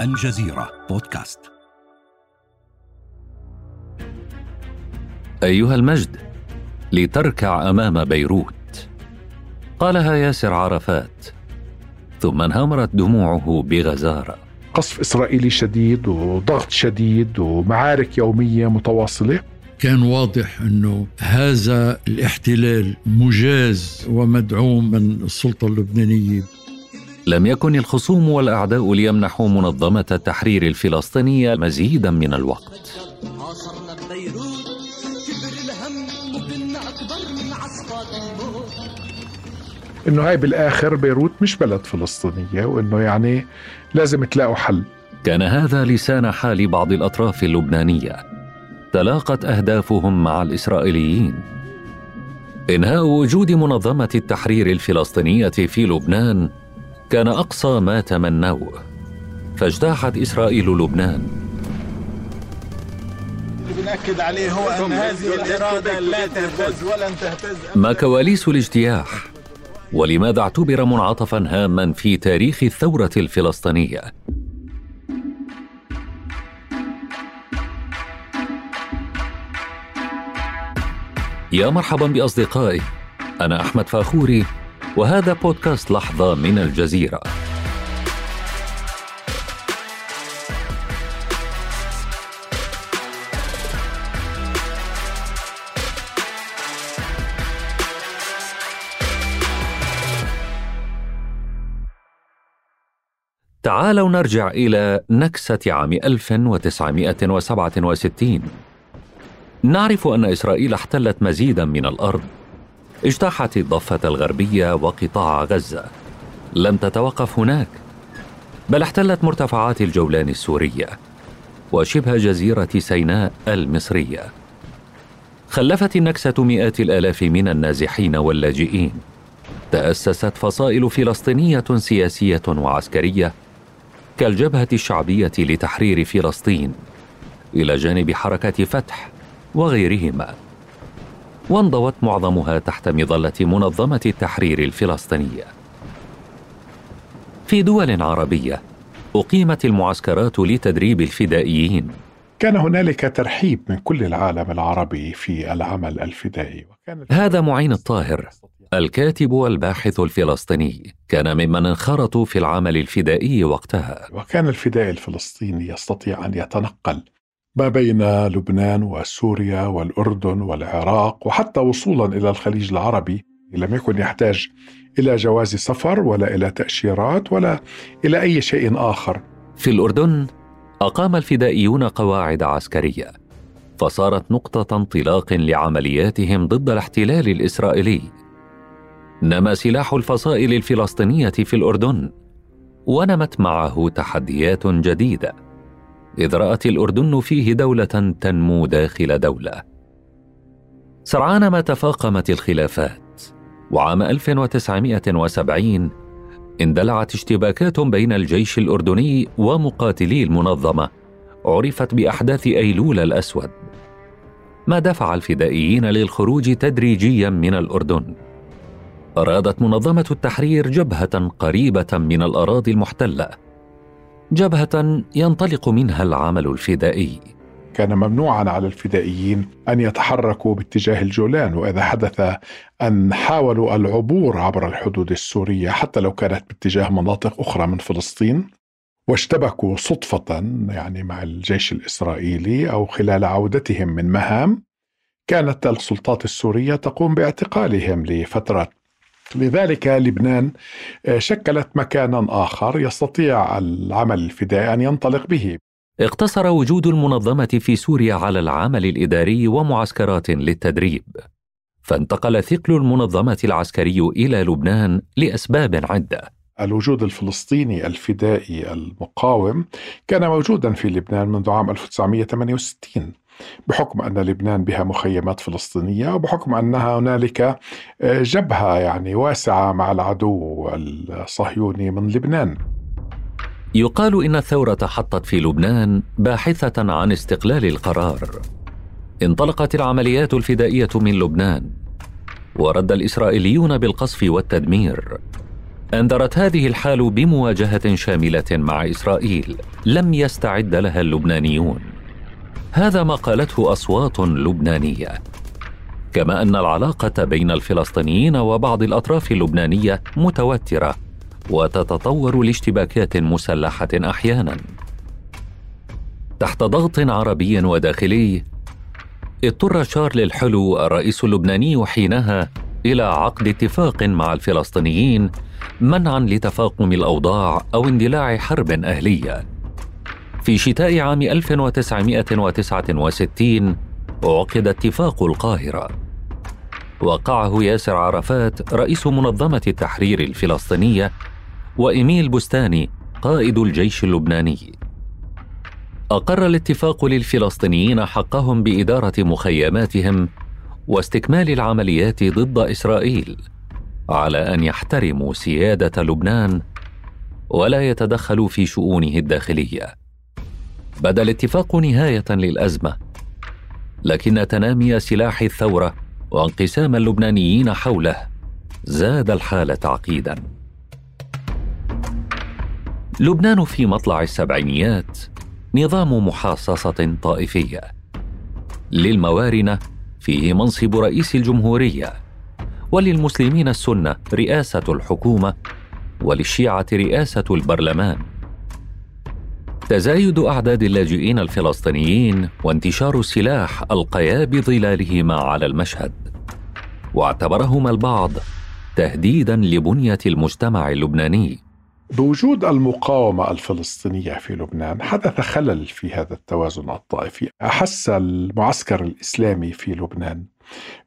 الجزيرة بودكاست. أيها المجد لتركع أمام بيروت. قالها ياسر عرفات ثم انهمرت دموعه بغزارة. قصف إسرائيلي شديد وضغط شديد ومعارك يومية متواصلة. كان واضح إنه هذا الاحتلال مجاز ومدعوم من السلطة اللبنانية. لم يكن الخصوم والأعداء ليمنحوا منظمة التحرير الفلسطينية مزيدا من الوقت. إنه هاي بالآخر بيروت مش بلد فلسطينية وإنه يعني لازم تلاقوا حل. كان هذا لسان حال بعض الأطراف اللبنانية. تلاقت أهدافهم مع الإسرائيليين. إنهاء وجود منظمة التحرير الفلسطينية في لبنان كان أقصى ما تمنوه. فاجتاحت إسرائيل لبنان. اللي بنأكد عليه هو أن هذه الإرادة لا تهتز ولن تهتز ما كواليس الاجتياح. ولماذا اعتبر منعطفا هاما في تاريخ الثورة الفلسطينية؟ يا مرحبا بأصدقائي. أنا أحمد فاخوري. وهذا بودكاست لحظة من الجزيرة. تعالوا نرجع إلى نكسة عام 1967 نعرف أن إسرائيل احتلت مزيدا من الأرض اجتاحت الضفة الغربية وقطاع غزة. لم تتوقف هناك بل احتلت مرتفعات الجولان السورية وشبه جزيرة سيناء المصرية. خلفت النكسة مئات الآلاف من النازحين واللاجئين. تأسست فصائل فلسطينية سياسية وعسكرية كالجبهة الشعبية لتحرير فلسطين إلى جانب حركة فتح وغيرهما. وانضوت معظمها تحت مظلة منظمة التحرير الفلسطينيه في دول عربية أقيمت المعسكرات لتدريب الفدائيين. كان هنالك ترحيب من كل العالم العربي في العمل الفدائي هذا معين الطاهر الكاتب والباحث الفلسطيني كان ممن انخرطوا في العمل الفدائي وقتها. وكان الفدائي الفلسطيني يستطيع أن يتنقل ما بين لبنان وسوريا والأردن والعراق وحتى وصولا إلى الخليج العربي لم يكن يحتاج إلى جواز سفر ولا إلى تأشيرات ولا إلى أي شيء آخر. في الأردن أقام الفدائيون قواعد عسكرية فصارت نقطة انطلاق لعملياتهم ضد الاحتلال الإسرائيلي. نما سلاح الفصائل الفلسطينية في الأردن ونمت معه تحديات جديدة إذ رأت الأردن فيه دولة تنمو داخل دولة. سرعان ما تفاقمت الخلافات، وعام 1970 اندلعت اشتباكات بين الجيش الأردني ومقاتلي المنظمة، عرفت بأحداث أيلول الأسود. ما دفع الفدائيين للخروج تدريجيا من الأردن. أرادت منظمة التحرير جبهة قريبة من الأراضي المحتلة جبهة ينطلق منها العمل الفدائي. كان ممنوعا على الفدائيين أن يتحركوا باتجاه الجولان وإذا حدث أن حاولوا العبور عبر الحدود السورية حتى لو كانت باتجاه مناطق أخرى من فلسطين واشتبكوا صدفة يعني مع الجيش الإسرائيلي أو خلال عودتهم من مهام كانت السلطات السورية تقوم باعتقالهم لفترة لذلك لبنان آه، شكلت مكانا آخر يستطيع العمل الفدائي أن ينطلق به. اقتصر وجود المنظمة في سوريا على العمل الإداري ومعسكرات للتدريب. فانتقل ثقل المنظمة العسكري إلى لبنان لأسباب عدة. الوجود الفلسطيني الفدائي المقاوم كان موجودا في لبنان منذ عام 1968 بحكم أن لبنان بها مخيمات فلسطينية وبحكم أنها هنالك آه، جبهة يعني واسعة مع العدو الصهيوني من لبنان. يقال إن الثورة حطت في لبنان باحثة عن استقلال القرار. انطلقت العمليات الفدائية من لبنان ورد الإسرائيليون بالقصف والتدمير. انذرت هذه الحال بمواجهة شاملة مع إسرائيل لم يستعد لها اللبنانيون. هذا ما قالته أصوات لبنانية. كما أن العلاقة بين الفلسطينيين وبعض الأطراف اللبنانية متوترة وتتطور لاشتباكات مسلحة أحيانا. تحت ضغط عربي وداخلي اضطر شارل الحلو الرئيس اللبناني حينها إلى عقد اتفاق مع الفلسطينيين منعا لتفاقم الأوضاع أو اندلاع حرب أهلية. في شتاء عام 1969 عقد اتفاق القاهرة. وقعه ياسر عرفات رئيس منظمة التحرير الفلسطينية وإيميل بستاني قائد الجيش اللبناني. أقر الاتفاق للفلسطينيين حقهم بإدارة مخيماتهم واستكمال العمليات ضد إسرائيل على أن يحترموا سيادة لبنان ولا يتدخلوا في شؤونه الداخلية. بدأ الاتفاق نهاية للأزمة. لكن تنامي سلاح الثورة وانقسام اللبنانيين حوله زاد الحال تعقيدا. لبنان في مطلع السبعينيات نظام محاصصة طائفية. للموارنة فيه منصب رئيس الجمهورية وللمسلمين السنة رئاسة الحكومة وللشيعة رئاسة البرلمان. تزايد أعداد اللاجئين الفلسطينيين وانتشار السلاح القيا بظلالهما على المشهد. واعتبرهما البعض تهديدا لبنية المجتمع اللبناني. بوجود المقاومة الفلسطينية في لبنان حدث خلل في هذا التوازن الطائفي. أحس المعسكر الإسلامي في لبنان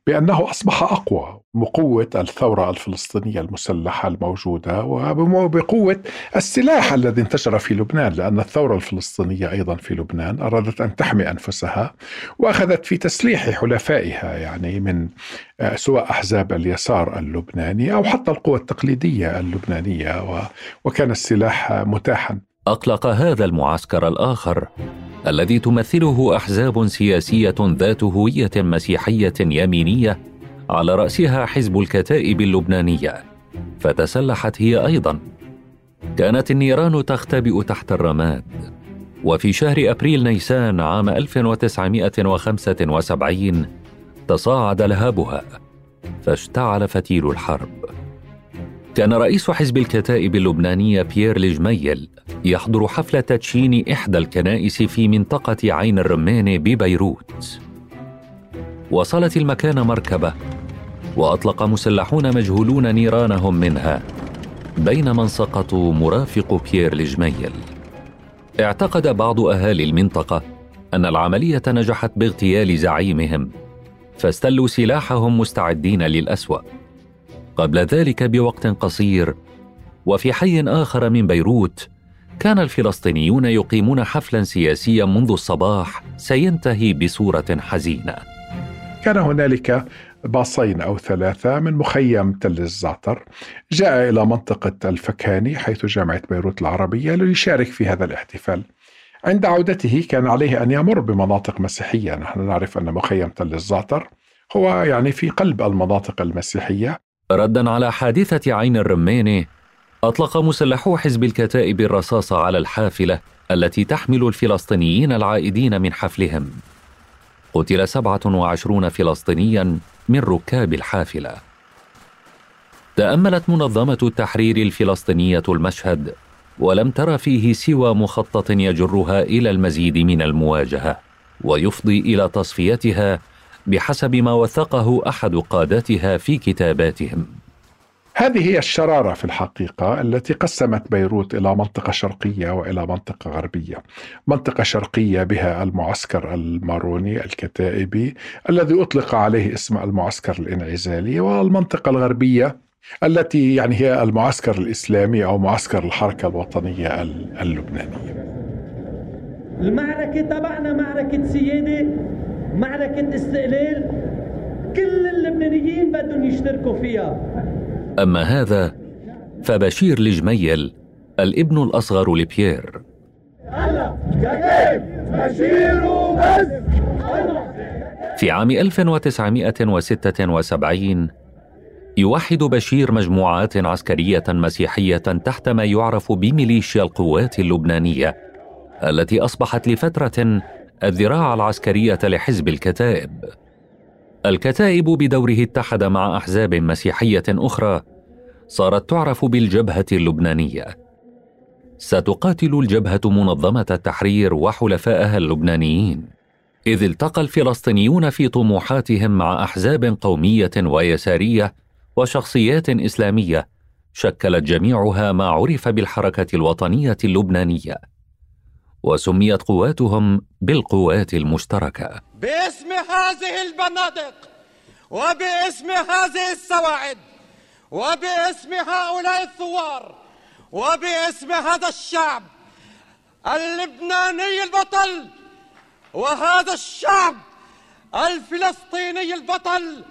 بأنه أصبح أقوى بقوة الثورة الفلسطينية المسلحة الموجودة وبقوة السلاح الذي انتشر في لبنان لأن الثورة الفلسطينية أيضا في لبنان أرادت أن تحمي أنفسها وأخذت في تسليح حلفائها يعني من آه، سواء أحزاب اليسار اللبناني أو حتى القوى التقليدية اللبنانية وكان السلاح متاحا أطلق هذا المعسكر الآخر الذي تمثله أحزاب سياسية ذات هوية مسيحية يمينية على رأسها حزب الكتائب اللبنانية فتسلحت هي أيضا. كانت النيران تختبئ تحت الرماد. وفي شهر أبريل نيسان عام 1975 تصاعد لهابها فاشتعل فتيل الحرب. كان رئيس حزب الكتائب اللبنانية بيير لجميل يحضر حفل تدشين إحدى الكنائس في منطقة عين الرمان ببيروت. وصلت المكان مركبة وأطلق مسلحون مجهولون نيرانهم منها بينما سقطوا مرافق بيير لجميل. اعتقد بعض أهالي المنطقة أن العملية نجحت باغتيال زعيمهم فاستلوا سلاحهم مستعدين للأسوأ. قبل ذلك بوقت قصير وفي حي آخر من بيروت كان الفلسطينيون يقيمون حفلا سياسيا منذ الصباح سينتهي بصورة حزينة. كان هنالك باصين أو ثلاثة من مخيم تل الزعتر. جاء إلى منطقة الفكاني حيث جامعة بيروت العربية ليشارك في هذا الاحتفال. عند عودته كان عليه أن يمر بمناطق مسيحية. نحن نعرف أن مخيم تل الزعتر هو يعني في قلب المناطق المسيحية. ردا على حادثة عين الرماني أطلق مسلحو حزب الكتائب الرصاص على الحافلة التي تحمل الفلسطينيين العائدين من حفلهم. قتل 27 فلسطينيا من ركاب الحافلة. تأملت منظمة التحرير الفلسطينية المشهد ولم تر فيه سوى مخطط يجرها إلى المزيد من المواجهة ويفضي إلى تصفيتها بحسب ما وثقه أحد قادتها في كتاباتهم. هذه هي الشرارة في الحقيقة التي قسمت بيروت إلى منطقة شرقية وإلى منطقة غربية. منطقة شرقية بها المعسكر الماروني الكتائبي الذي أطلق عليه اسم المعسكر الإنعزالي والمنطقة الغربية التي يعني هي المعسكر الإسلامي أو معسكر الحركة الوطنية اللبنانية. المعركة تبعنا معركة سيادة معركة استقلال. كل اللبنانيين بدهم يشتركوا فيها. أما هذا فبشير لجميل الابن الأصغر لبيير. في عام 1976 يوحد بشير مجموعات عسكرية مسيحية تحت ما يعرف بميليشيا القوات اللبنانية التي أصبحت لفترة الذراع العسكرية لحزب الكتائب. الكتائب بدوره اتحد مع أحزاب مسيحية أخرى صارت تعرف بالجبهة اللبنانية. ستقاتل الجبهة منظمة التحرير وحلفائها اللبنانيين. إذ التقى الفلسطينيون في طموحاتهم مع أحزاب قومية ويسارية وشخصيات إسلامية شكلت جميعها ما عرف بالحركة الوطنية اللبنانية. وسميت قواتهم بالقوات المشتركة. باسم هذه البنادق وباسم هذه السواعد وباسم هؤلاء الثوار وباسم هذا الشعب اللبناني البطل وهذا الشعب الفلسطيني البطل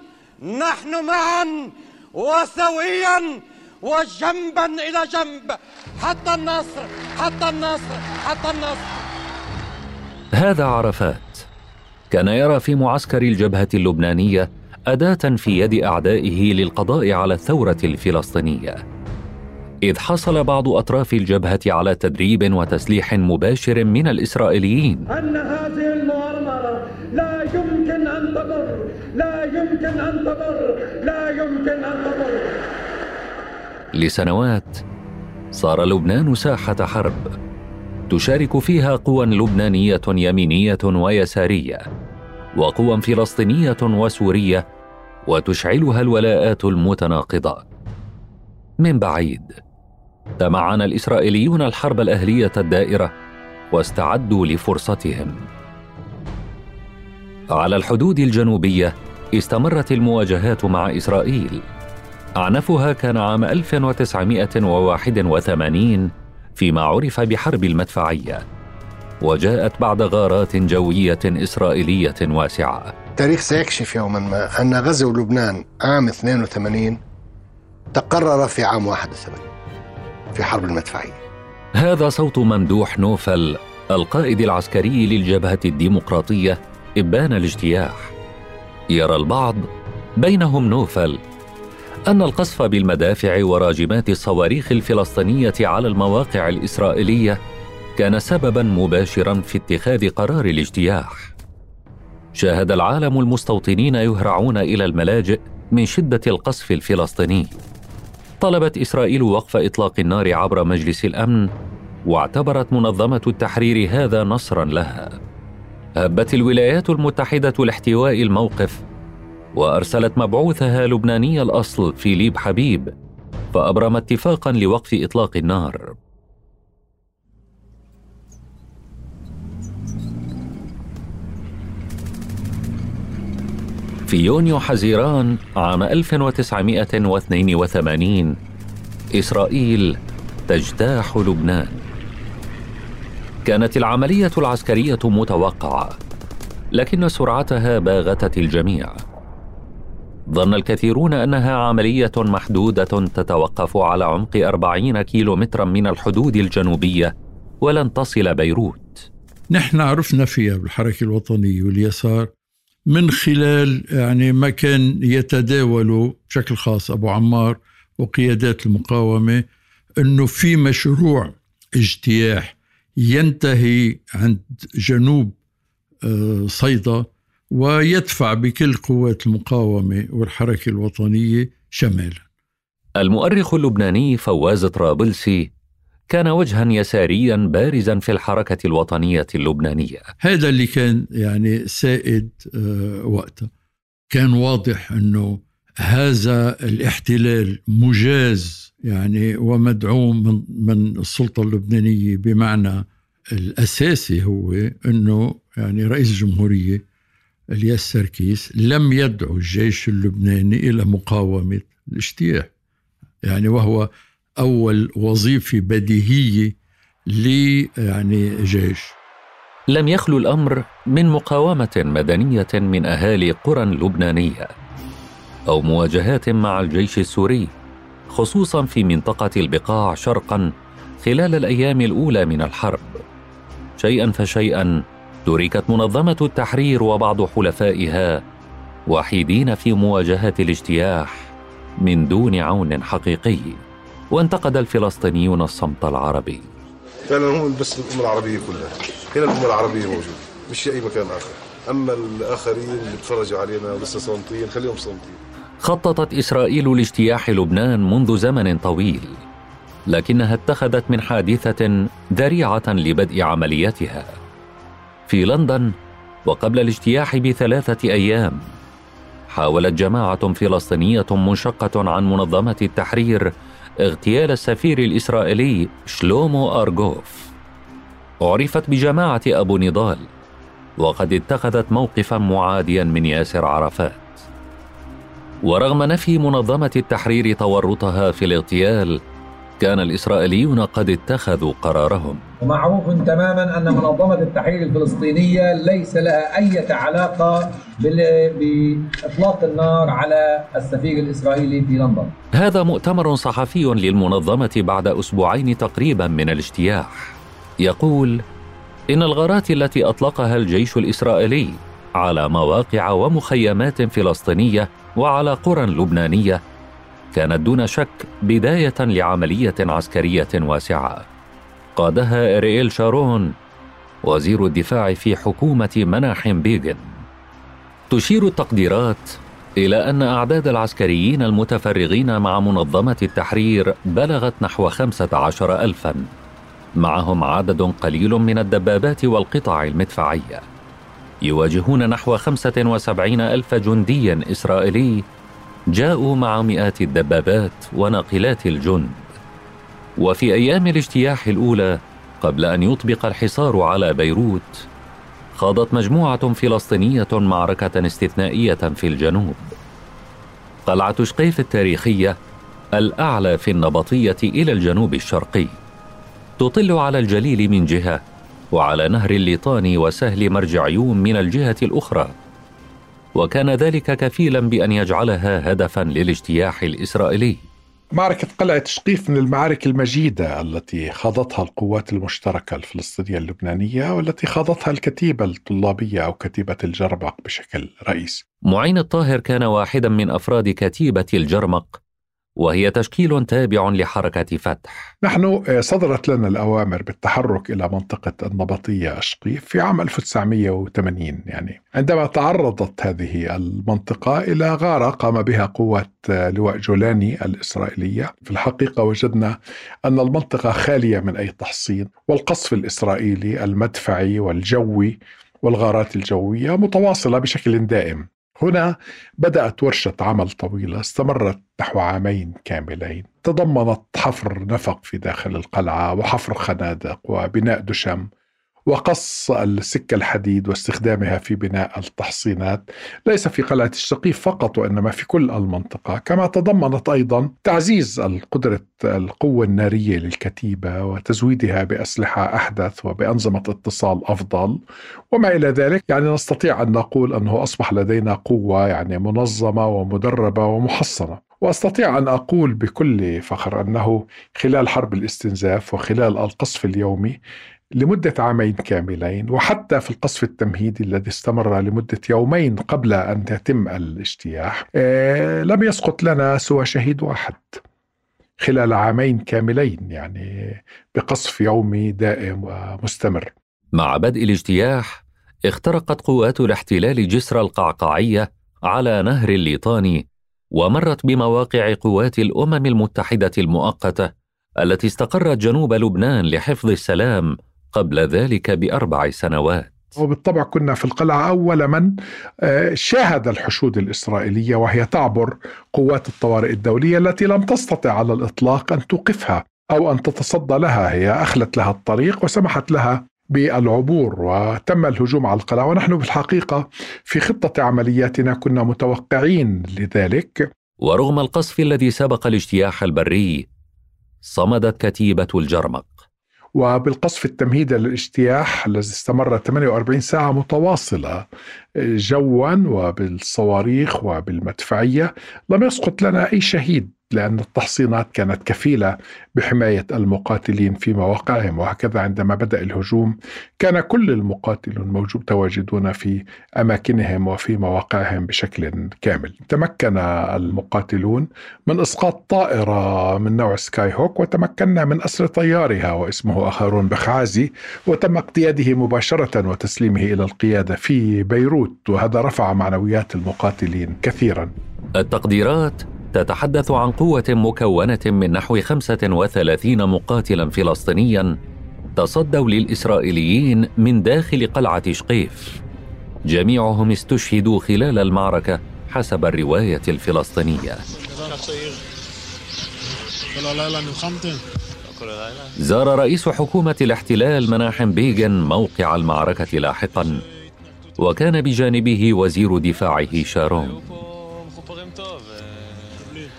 نحن معا وسويا وجنبا إلى جنب. حتى النصر حتى النصر حتى النصر. هذا عرفات. كان يرى في معسكر الجبهة اللبنانية أداة في يد أعدائه للقضاء على الثورة الفلسطينية. إذ حصل بعض أطراف الجبهة على تدريب وتسليح مباشر من الإسرائيليين. أن هذه المؤامرة لا يمكن أن تضر لا يمكن أن تضر لا يمكن أن تضر. لسنوات صار لبنان ساحة حرب تشارك فيها قوى لبنانية يمينية ويسارية وقوى فلسطينية وسورية وتشعلها الولاءات المتناقضة. من بعيد تمعن الإسرائيليون الحرب الأهلية الدائرة واستعدوا لفرصتهم. على الحدود الجنوبية استمرت المواجهات مع إسرائيل. أعنفها كان عام 1981 فيما عرف بحرب المدفعية وجاءت بعد غارات جوية إسرائيلية واسعة. التاريخ سيكشف يوما ما أن غزو لبنان عام 82 تقرر في عام 81 في حرب المدفعية. هذا صوت ممدوح نوفل القائد العسكري للجبهة الديمقراطية إبان الاجتياح. يرى البعض بينهم نوفل. أن القصف بالمدافع وراجمات الصواريخ الفلسطينية على المواقع الإسرائيلية كان سببا مباشرا في اتخاذ قرار الاجتياح. شاهد العالم المستوطنين يهرعون إلى الملاجئ من شدة القصف الفلسطيني. طلبت إسرائيل وقف إطلاق النار عبر مجلس الأمن واعتبرت منظمة التحرير هذا نصرا لها. هبت الولايات المتحدة لاحتواء الموقف وأرسلت مبعوثها لبناني الأصل فيليب حبيب فأبرم اتفاقا لوقف إطلاق النار. في يونيو حزيران عام 1982 إسرائيل تجتاح لبنان. كانت العملية العسكرية متوقعة لكن سرعتها باغتت الجميع. ظن الكثيرون أنها عملية محدودة تتوقف على عمق أربعين كيلومترا من الحدود الجنوبية ولن تصل بيروت. نحن عرفنا فيها بالحركة الوطنية واليسار من خلال يعني ما كان يتداولوا بشكل خاص أبو عمار وقيادات المقاومة أنه في مشروع اجتياح ينتهي عند جنوب آه، صيدا ويدفع بكل قوات المقاومة والحركة الوطنية شمالا. المؤرخ اللبناني فواز طرابلسي كان وجها يساريا بارزا في الحركة الوطنية اللبنانية. هذا اللي كان يعني سائد آه، وقتها. كان واضح أنه هذا الاحتلال مجاز يعني ومدعوم من من السلطة اللبنانية بمعنى الأساسي هو أنه يعني رئيس الجمهورية الياس سركيس لم يدعو الجيش اللبناني إلى مقاومة الاجتياح يعني وهو أول وظيفة بديهية لي يعني جيش. لم يخلو الأمر من مقاومة مدنية من أهالي قرى لبنانية أو مواجهات مع الجيش السوري خصوصا في منطقة البقاع شرقا خلال الأيام الأولى من الحرب. شيئا فشيئا تركت منظمة التحرير وبعض حلفائها وحيدين في مواجهة الاجتياح من دون عون حقيقي وانتقد الفلسطينيون الصمت العربي. فعلا هم بس الامه العربية كلها. هنا الامه العربية موجودة مش في أي مكان آخر. أما الآخرين اللي بيتفرجوا علينا ولسه صامتين خليهم صامتين. خططت إسرائيل لاجتياح لبنان منذ زمن طويل لكنها اتخذت من حادثة ذريعة لبدء عمليتها. في لندن وقبل الاجتياح بثلاثة أيام حاولت جماعة فلسطينية منشقه عن منظمة التحرير اغتيال السفير الإسرائيلي شلومو أرغوف. عرفت بجماعة أبو نضال وقد اتخذت موقفا معاديا من ياسر عرفات. ورغم نفي منظمة التحرير تورطها في الاغتيال كان الإسرائيليون قد اتخذوا قرارهم. ومعروف تماما أن منظمة التحرير الفلسطينية ليس لها أي علاقة بإطلاق النار على السفير الإسرائيلي في لندن. هذا مؤتمر صحفي للمنظمة بعد أسبوعين تقريبا من الاجتياح. يقول إن الغارات التي أطلقها الجيش الإسرائيلي على مواقع ومخيمات فلسطينية وعلى قرى لبنانية كانت دون شك بداية لعملية عسكرية واسعة. قادها ارييل شارون وزير الدفاع في حكومة مناحم بيغن تشير التقديرات إلى أن أعداد العسكريين المتفرغين مع منظمة التحرير بلغت نحو خمسة عشر الفا. معهم عدد قليل من الدبابات والقطع المدفعية. يواجهون نحو خمسة وسبعين ألف جندي إسرائيلي جاءوا مع مئات الدبابات وناقلات الجند. وفي أيام الاجتياح الأولى قبل أن يطبق الحصار على بيروت خاضت مجموعة فلسطينية معركة استثنائية في الجنوب. قلعة شقيف التاريخية الأعلى في النبطية إلى الجنوب الشرقي. تطل على الجليل من جهة وعلى نهر الليطاني وسهل مرجعيون من الجهة الأخرى. وكان ذلك كفيلا بأن يجعلها هدفا للاجتياح الإسرائيلي. معركة قلعة شقيف من المعارك المجيدة التي خاضتها القوات المشتركة الفلسطينية اللبنانية والتي خاضتها الكتيبة الطلابية أو كتيبة الجرمق بشكل رئيسي معين الطاهر كان واحدا من أفراد كتيبة الجرمق. وهي تشكيل تابع لحركة فتح. نحن آه، صدرت لنا الأوامر بالتحرك إلى منطقة النبطية أشقيف في عام 1980 يعني عندما تعرضت هذه المنطقة إلى غارة قام بها قوات آه، لواء جولاني الإسرائيلية. في الحقيقة وجدنا أن المنطقة خالية من أي تحصين والقصف الإسرائيلي المدفعي والجوي والغارات الجوية متواصلة بشكل دائم. هنا بدأت ورشة عمل طويلة استمرت نحو عامين كاملين. تضمنت حفر نفق في داخل القلعة وحفر خنادق وبناء دشم. وقص السكة الحديد واستخدامها في بناء التحصينات. ليس في قلعة الشقيف فقط وإنما في كل المنطقة. كما تضمنت أيضا تعزيز القدرة القوة النارية للكتيبة وتزويدها بأسلحة أحدث وبأنظمة اتصال أفضل. وما إلى ذلك يعني نستطيع أن نقول أنه أصبح لدينا قوة يعني منظمة ومدربة ومحصنة. وأستطيع أن أقول بكل فخر أنه خلال حرب الاستنزاف وخلال القصف اليومي لمدة عامين كاملين وحتى في القصف التمهيدي الذي استمر لمدة يومين قبل أن يتم الاجتياح آه، لم يسقط لنا سوى شهيد واحد. خلال عامين كاملين يعني بقصف يومي دائم ومستمر. مع بدء الاجتياح اخترقت قوات الاحتلال جسر القعقاعية على نهر الليطاني ومرت بمواقع قوات الأمم المتحدة المؤقتة التي استقرت جنوب لبنان لحفظ السلام قبل ذلك بأربع سنوات. وبالطبع كنا في القلعة أول من آه، شاهد الحشود الإسرائيلية وهي تعبر قوات الطوارئ الدولية التي لم تستطع على الإطلاق أن توقفها أو أن تتصدى لها. هي أخلت لها الطريق وسمحت لها بالعبور وتم الهجوم على القلعة. ونحن بالحقيقة في خطة عملياتنا كنا متوقعين لذلك. ورغم القصف الذي سبق الاجتياح البري صمدت كتيبة الجرمق. وبالقصف التمهيدي للاجتياح الذي استمر 48 ساعة متواصلة جوا وبالصواريخ وبالمدفعية لم يسقط لنا أي شهيد. لأن التحصينات كانت كفيلة بحماية المقاتلين في مواقعهم وهكذا عندما بدأ الهجوم كان كل المقاتلون موجود تواجدون في أماكنهم وفي مواقعهم بشكل كامل. تمكن المقاتلون من إسقاط طائرة من نوع سكاي هوك وتمكنا من أسر طيارها واسمه أخارون بخعازي وتم اقتياده مباشرة وتسليمه إلى القيادة في بيروت وهذا رفع معنويات المقاتلين كثيرا. التقديرات تتحدث عن قوة مكونة من نحو 35 مقاتلا فلسطينيا تصدوا للإسرائيليين من داخل قلعة شقيف. جميعهم استشهدوا خلال المعركة حسب الرواية الفلسطينية. زار رئيس حكومة الاحتلال مناحم بيغن موقع المعركة لاحقا وكان بجانبه وزير دفاعه شارون.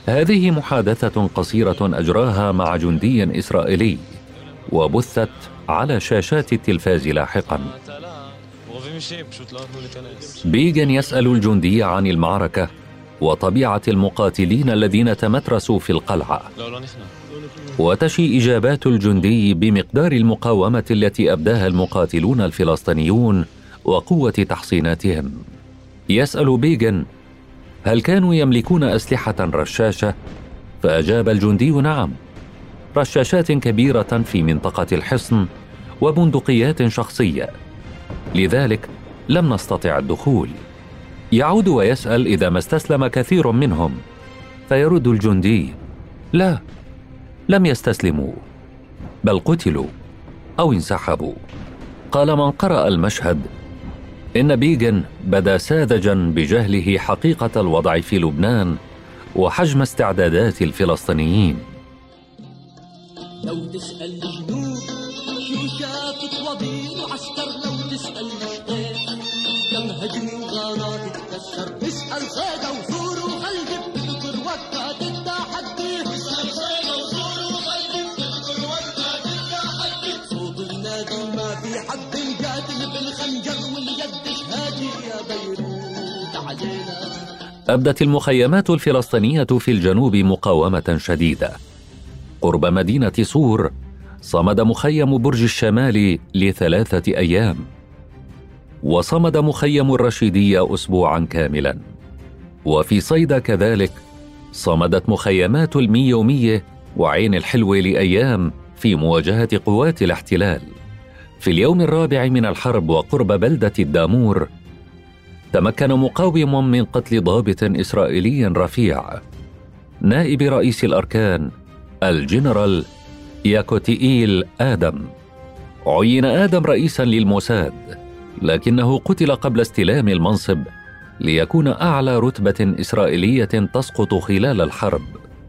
هذه محادثة قصيرة أجراها مع جندي إسرائيلي وبثت على شاشات التلفاز لاحقا. بيغن يسأل الجندي عن المعركة وطبيعة المقاتلين الذين تمترسوا في القلعة. وتشي إجابات الجندي بمقدار المقاومة التي أبداها المقاتلون الفلسطينيون وقوة تحصيناتهم. يسأل بيغن هل كانوا يملكون أسلحة رشاشة؟ فأجاب الجندي نعم. رشاشات كبيرة في منطقة الحصن وبندقيات شخصية. لذلك لم نستطع الدخول. يعود ويسأل إذا ما استسلم كثير منهم. فيرد الجندي لا لم يستسلموا بل قتلوا أو انسحبوا. قال من قرأ المشهد إن بيغن بدا ساذجا بجهله حقيقة الوضع في لبنان وحجم استعدادات الفلسطينيين. لو تسأل الجنود شو شافت وبيض وعسكر لو تسأل كم هجم وغارات تكسر اسأل خيدة أبدت المخيمات الفلسطينية في الجنوب مقاومة شديدة. قرب مدينة صور صمد مخيم برج الشمال لثلاثة أيام. وصمد مخيم الرشيدية أسبوعا كاملا. وفي صيدا كذلك صمدت مخيمات الميومية وعين الحلو لأيام في مواجهة قوات الاحتلال. في اليوم الرابع من الحرب وقرب بلدة الدامور تمكن مقاوم من قتل ضابط إسرائيلي رفيع. نائب رئيس الأركان الجنرال ياكوتييل آدم. عين آدم رئيسا للموساد لكنه قتل قبل استلام المنصب ليكون أعلى رتبة إسرائيلية تسقط خلال الحرب.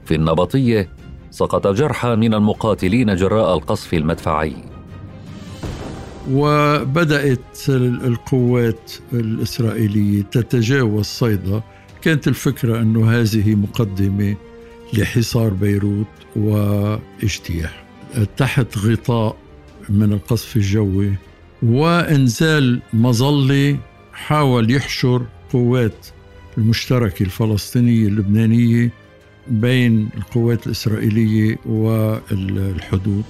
في النبطية سقط جرحى من المقاتلين جراء القصف المدفعي. وبدأت القوات الإسرائيلية تتجاوز صيدا. كانت الفكرة أنه هذه مقدمة لحصار بيروت واجتياح تحت غطاء من القصف الجوي وإنزال مظلة حاول يحشر قوات المشتركة الفلسطينية اللبنانية بين القوات الإسرائيلية والحدود.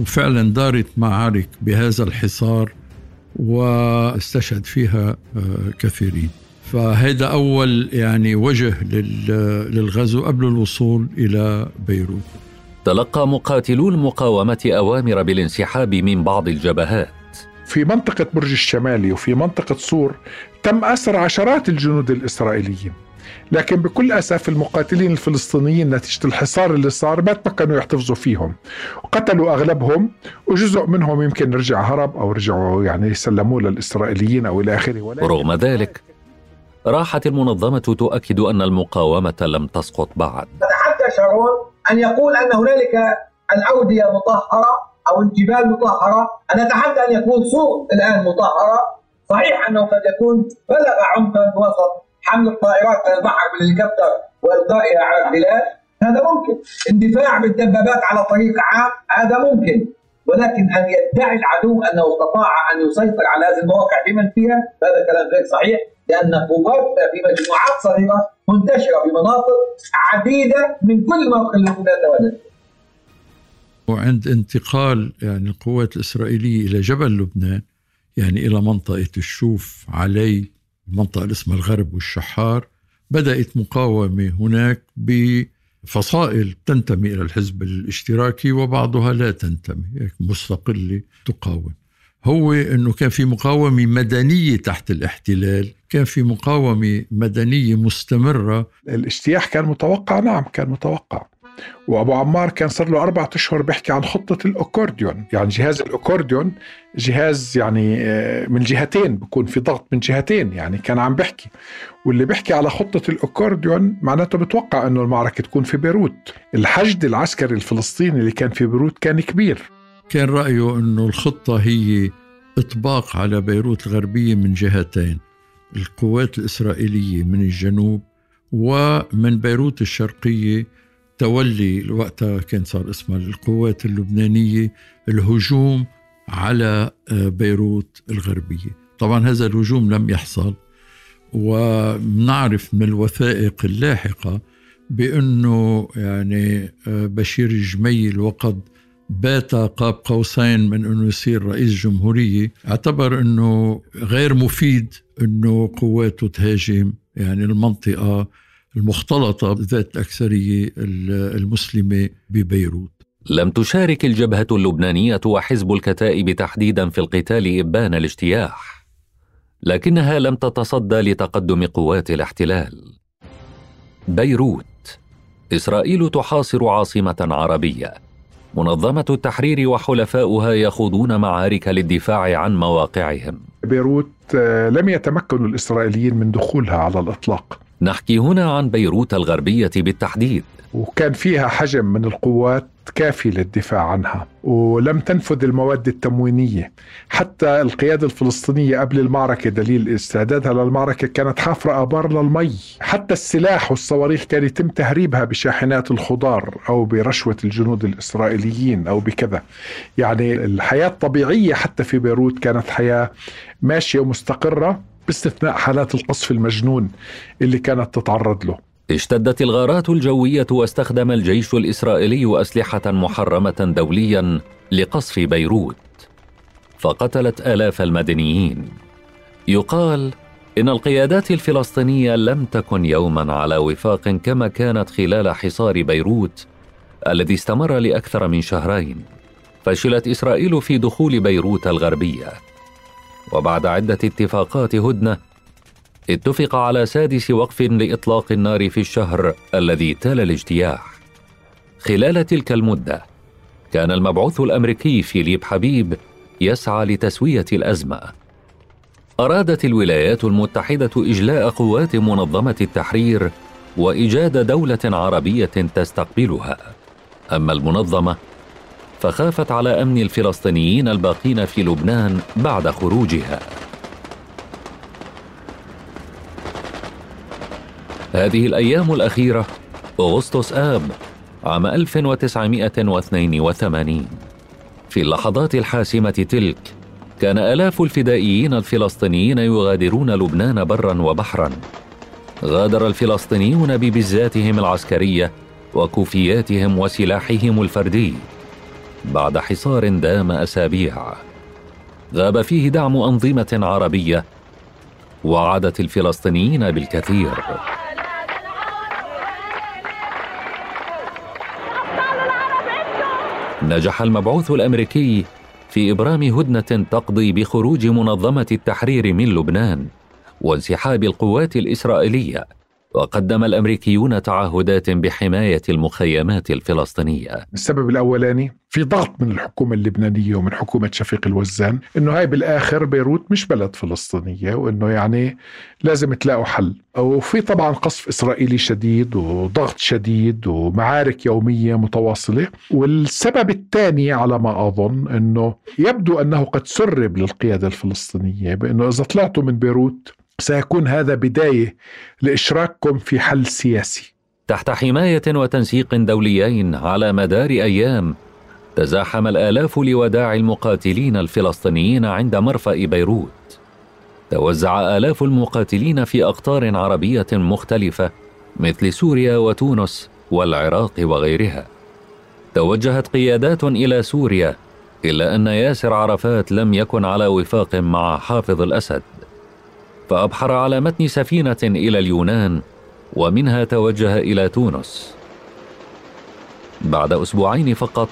وفعلا دارت معارك بهذا الحصار واستشهد فيها آه، كثيرين. فهذا أول يعني وجه للغزو قبل الوصول إلى بيروت. تلقى مقاتلو المقاومة أوامر بالانسحاب من بعض الجبهات. في منطقة برج الشمالي وفي منطقة صور تم أسر عشرات الجنود الإسرائيليين. لكن بكل أسف المقاتلين الفلسطينيين نتيجة الحصار اللي صار ما تمكنوا يحتفظوا فيهم. قتلوا أغلبهم وجزء منهم يمكن رجع هرب أو رجعوا يعني سلموه للإسرائيليين أو إلى آخره. رغم ذلك راحت المنظمة تؤكد أن المقاومة لم تسقط بعد. تحدى شارون أن يقول أن هنالك الأودية مطهرة أو الجبال مطهرة. أنا أتحدى أن يكون سور الآن مطهرة. صحيح أنه قد يكون بلغ عمقا وسط حمل الطائرات البحر بالهليكوبتر والقائها على البلاد هذا ممكن. اندفاع بالدبابات على طريق عام هذا ممكن. ولكن أن يدعي العدو أنه استطاع أن يسيطر على هذه المواقع بمن فيها هذا كلام غير صحيح لأن قواتنا في مجموعات صغيرة منتشرة في مناطق عديدة من كل التي تولد وعند انتقال يعني القوات الإسرائيلية إلى جبل لبنان يعني إلى منطقة الشوف علي المنطقة اللي اسمها الغرب والشحار بدأت مقاومة هناك بفصائل تنتمي إلى الحزب الاشتراكي وبعضها لا تنتمي مستقلة تقاوم. هو أنه كان في مقاومة مدنية تحت الاحتلال كان في مقاومة مدنية مستمرة. الاجتياح كان متوقع نعم كان متوقع. وأبو عمار كان صار له أربع أشهر بيحكي عن خطة الأكورديون. يعني جهاز الأكورديون جهاز يعني آه، من جهتين بكون في ضغط من جهتين يعني كان عم بيحكي. واللي بيحكي على خطة الأكورديون معناته بتوقع إنه المعركة تكون في بيروت. الحشد العسكري الفلسطيني اللي كان في بيروت كان كبير. كان رأيه إنه الخطة هي إطباق على بيروت الغربية من جهتين القوات الإسرائيلية من الجنوب ومن بيروت الشرقية تولي وقتها كان صار اسمها القوات اللبنانية الهجوم على آه، بيروت الغربية. طبعا هذا الهجوم لم يحصل ونعرف من الوثائق اللاحقة بأنه يعني آه، بشير الجميل وقد بات قاب قوسين من أنه يصير رئيس جمهورية. اعتبر أنه غير مفيد أنه قواته تهاجم يعني المنطقة المختلطة ذات الأكثرية المسلمة ببيروت. لم تشارك الجبهة اللبنانية وحزب الكتائب تحديدا في القتال إبان الاجتياح لكنها لم تتصدى لتقدم قوات الاحتلال. بيروت إسرائيل تحاصر عاصمة عربية. منظمة التحرير وحلفاؤها يخوضون معارك للدفاع عن مواقعهم. بيروت آه، لم يتمكن الإسرائيليين من دخولها على الإطلاق. نحكي هنا عن بيروت الغربية بالتحديد. وكان فيها حجم من القوات كافي للدفاع عنها ولم تنفذ المواد التموينية. حتى القيادة الفلسطينية قبل المعركة دليل استعدادها للمعركة كانت حافرة آبار للمي. حتى السلاح والصواريخ كان يتم تهريبها بشاحنات الخضار أو برشوة الجنود الإسرائيليين أو بكذا. يعني الحياة الطبيعية حتى في بيروت كانت حياة ماشية ومستقرة. باستثناء حالات القصف المجنون اللي كانت تتعرض له. اشتدت الغارات الجوية واستخدم الجيش الإسرائيلي أسلحة محرمة دوليا لقصف بيروت. فقتلت آلاف المدنيين. يقال إن القيادات الفلسطينية لم تكن يوما على وفاق كما كانت خلال حصار بيروت الذي استمر لأكثر من شهرين. فشلت إسرائيل في دخول بيروت الغربية. وبعد عدة اتفاقات هدنة اتفق على سادس وقف لإطلاق النار في الشهر الذي تلا الاجتياح. خلال تلك المدة كان المبعوث الأمريكي فيليب حبيب يسعى لتسوية الأزمة. أرادت الولايات المتحدة إجلاء قوات منظمة التحرير وإيجاد دولة عربية تستقبلها. أما المنظمة فخافت على أمن الفلسطينيين الباقين في لبنان بعد خروجها. هذه الأيام الأخيرة أغسطس آب عام 1982 في اللحظات الحاسمة تلك كان آلاف الفدائيين الفلسطينيين يغادرون لبنان برا وبحرا. غادر الفلسطينيون ببزاتهم العسكرية وكوفياتهم وسلاحهم الفردي. بعد حصار دام أسابيع. غاب فيه دعم أنظمة عربية وعدت الفلسطينيين بالكثير. نجح المبعوث الأمريكي في إبرام هدنة تقضي بخروج منظمة التحرير من لبنان وانسحاب القوات الإسرائيلية. وقدم الأمريكيون تعهدات بحماية المخيمات الفلسطينية. السبب الأولاني في ضغط من الحكومة اللبنانية ومن حكومة شفيق الوزان إنه هاي بالآخر بيروت مش بلد فلسطينية وإنه يعني لازم تلاقوا حل. وفي طبعا قصف إسرائيلي شديد وضغط شديد ومعارك يومية متواصلة، والسبب الثاني على ما أظن إنه يبدو أنه قد سرب للقيادة الفلسطينية بإنه إذا طلعتوا من بيروت سيكون هذا بداية لإشراككم في حل سياسي. تحت حماية وتنسيق دوليين على مدار أيام تزاحم الآلاف لوداع المقاتلين الفلسطينيين عند مرفأ بيروت. توزع آلاف المقاتلين في أقطار عربية مختلفة مثل سوريا وتونس والعراق وغيرها. توجهت قيادات إلى سوريا إلا أن ياسر عرفات لم يكن على وفاق مع حافظ الأسد. فأبحر على متن سفينة إلى اليونان ومنها توجه إلى تونس. بعد أسبوعين فقط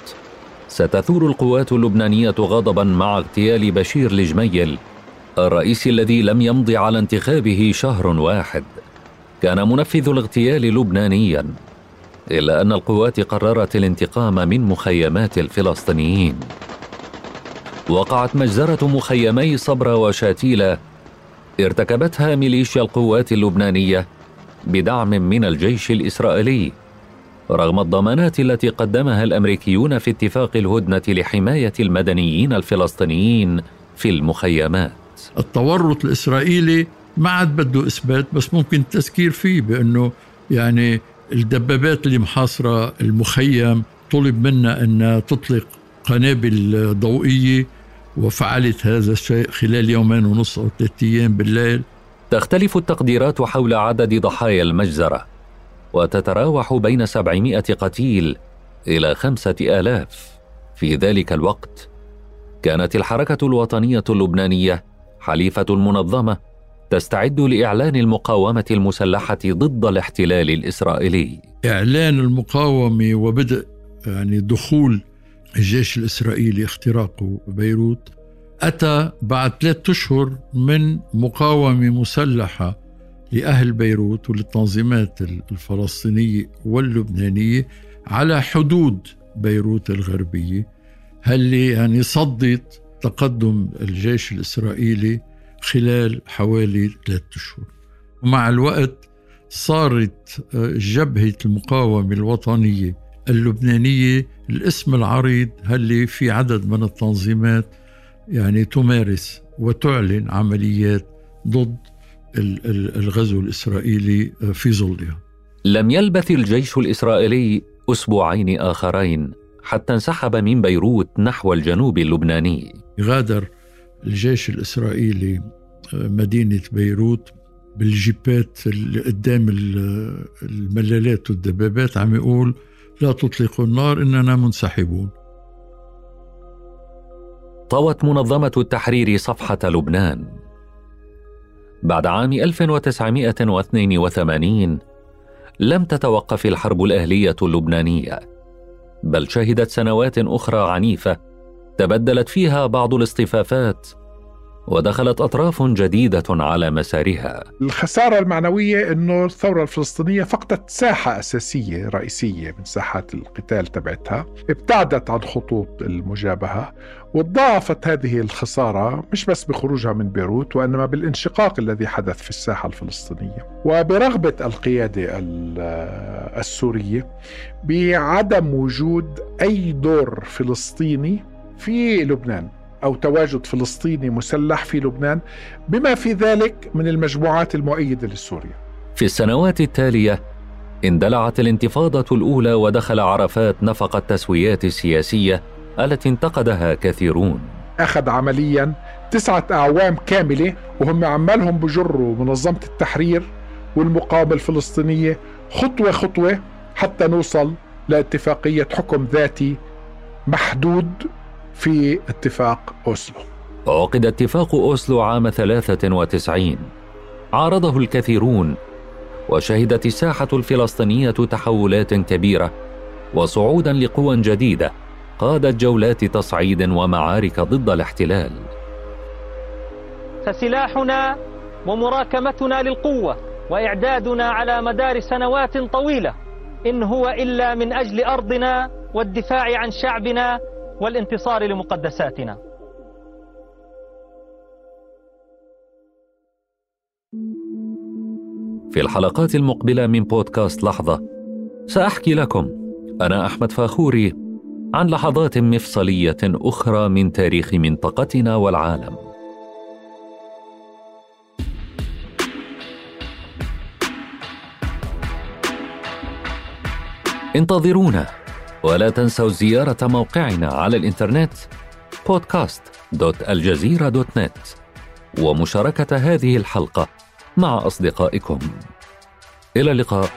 ستثور القوات اللبنانية غضبا مع اغتيال بشير الجميل الرئيس الذي لم يمض على انتخابه شهر واحد. كان منفذ الاغتيال لبنانيا إلا أن القوات قررت الانتقام من مخيمات الفلسطينيين. وقعت مجزرة مخيمي صبرا وشاتيلا ارتكبتها ميليشيا القوات اللبنانية بدعم من الجيش الإسرائيلي رغم الضمانات التي قدمها الأمريكيون في اتفاق الهدنة لحماية المدنيين الفلسطينيين في المخيمات. التورط الإسرائيلي ما عاد بده إثبات بس ممكن التذكير فيه بأنه يعني الدبابات اللي محاصره المخيم طلب منا أن تطلق قنابل ضوئية وفعلت هذا الشيء خلال يومين ونص أو ثلاثة أيام بالليل. تختلف التقديرات حول عدد ضحايا المجزرة وتتراوح بين 700 قتيل إلى خمسة آلاف. في ذلك الوقت كانت الحركة الوطنية اللبنانية حليفة المنظمه تستعد لإعلان المقاومة المسلحة ضد الاحتلال الإسرائيلي. إعلان المقاومة وبدء يعني دخول الجيش الإسرائيلي اختراق بيروت أتى بعد ثلاثة أشهر من مقاومة مسلحة لأهل بيروت وللتنظيمات الفلسطينية واللبنانية على حدود بيروت الغربية اللي يعني صدت تقدم الجيش الإسرائيلي خلال حوالي ثلاثة أشهر. ومع الوقت صارت جبهة المقاومة الوطنية اللبنانية الاسم العريض اللي في عدد من التنظيمات يعني تمارس وتعلن عمليات ضد الغزو الإسرائيلي آه، في ظلها؟ لم يلبث الجيش الإسرائيلي أسبوعين آخرين حتى انسحب من بيروت نحو الجنوب اللبناني. غادر الجيش الإسرائيلي آه، مدينة بيروت بالجيبات اللي قدام الملالات والدبابات عم يقول لا تطلقوا النار إننا منسحبون. طوت منظمة التحرير صفحة لبنان. بعد عام 1982 لم تتوقف الحرب الأهلية اللبنانية بل شهدت سنوات أخرى عنيفة تبدلت فيها بعض الاصطفافات ودخلت أطراف جديدة على مسارها. الخسارة المعنوية أنه الثورة الفلسطينية فقدت ساحة أساسية رئيسية من ساحات القتال تبعتها ابتعدت عن خطوط المجابهة وتضاعفت هذه الخسارة مش بس بخروجها من بيروت وإنما بالانشقاق الذي حدث في الساحة الفلسطينية. وبرغبة القيادة السورية بعدم وجود أي دور فلسطيني في لبنان. أو تواجد فلسطيني مسلح في لبنان بما في ذلك من المجموعات المؤيدة لسوريا. في السنوات التالية اندلعت الانتفاضة الأولى ودخل عرفات نفق التسويات السياسية التي انتقدها كثيرون. أخذ عمليا تسعة أعوام كاملة وهم عمالهم بجروا منظمة التحرير والمقاومة الفلسطينية خطوة خطوة حتى نوصل لاتفاقية حكم ذاتي محدود في اتفاق أوسلو. عقد اتفاق أوسلو عام 93 عارضه الكثيرون وشهدت الساحة الفلسطينية تحولات كبيرة وصعودا لقوى جديدة قادت جولات تصعيد ومعارك ضد الاحتلال. فسلاحنا ومراكمتنا للقوة وإعدادنا على مدار سنوات طويلة إن هو إلا من أجل أرضنا والدفاع عن شعبنا والانتصار لمقدساتنا. في الحلقات المقبلة من بودكاست لحظة سأحكي لكم أنا أحمد فاخوري عن لحظات مفصلية أخرى من تاريخ منطقتنا والعالم. انتظرونا. ولا تنسوا زيارة موقعنا على الإنترنت podcast.aljazeera.net ومشاركة هذه الحلقة مع أصدقائكم. إلى اللقاء.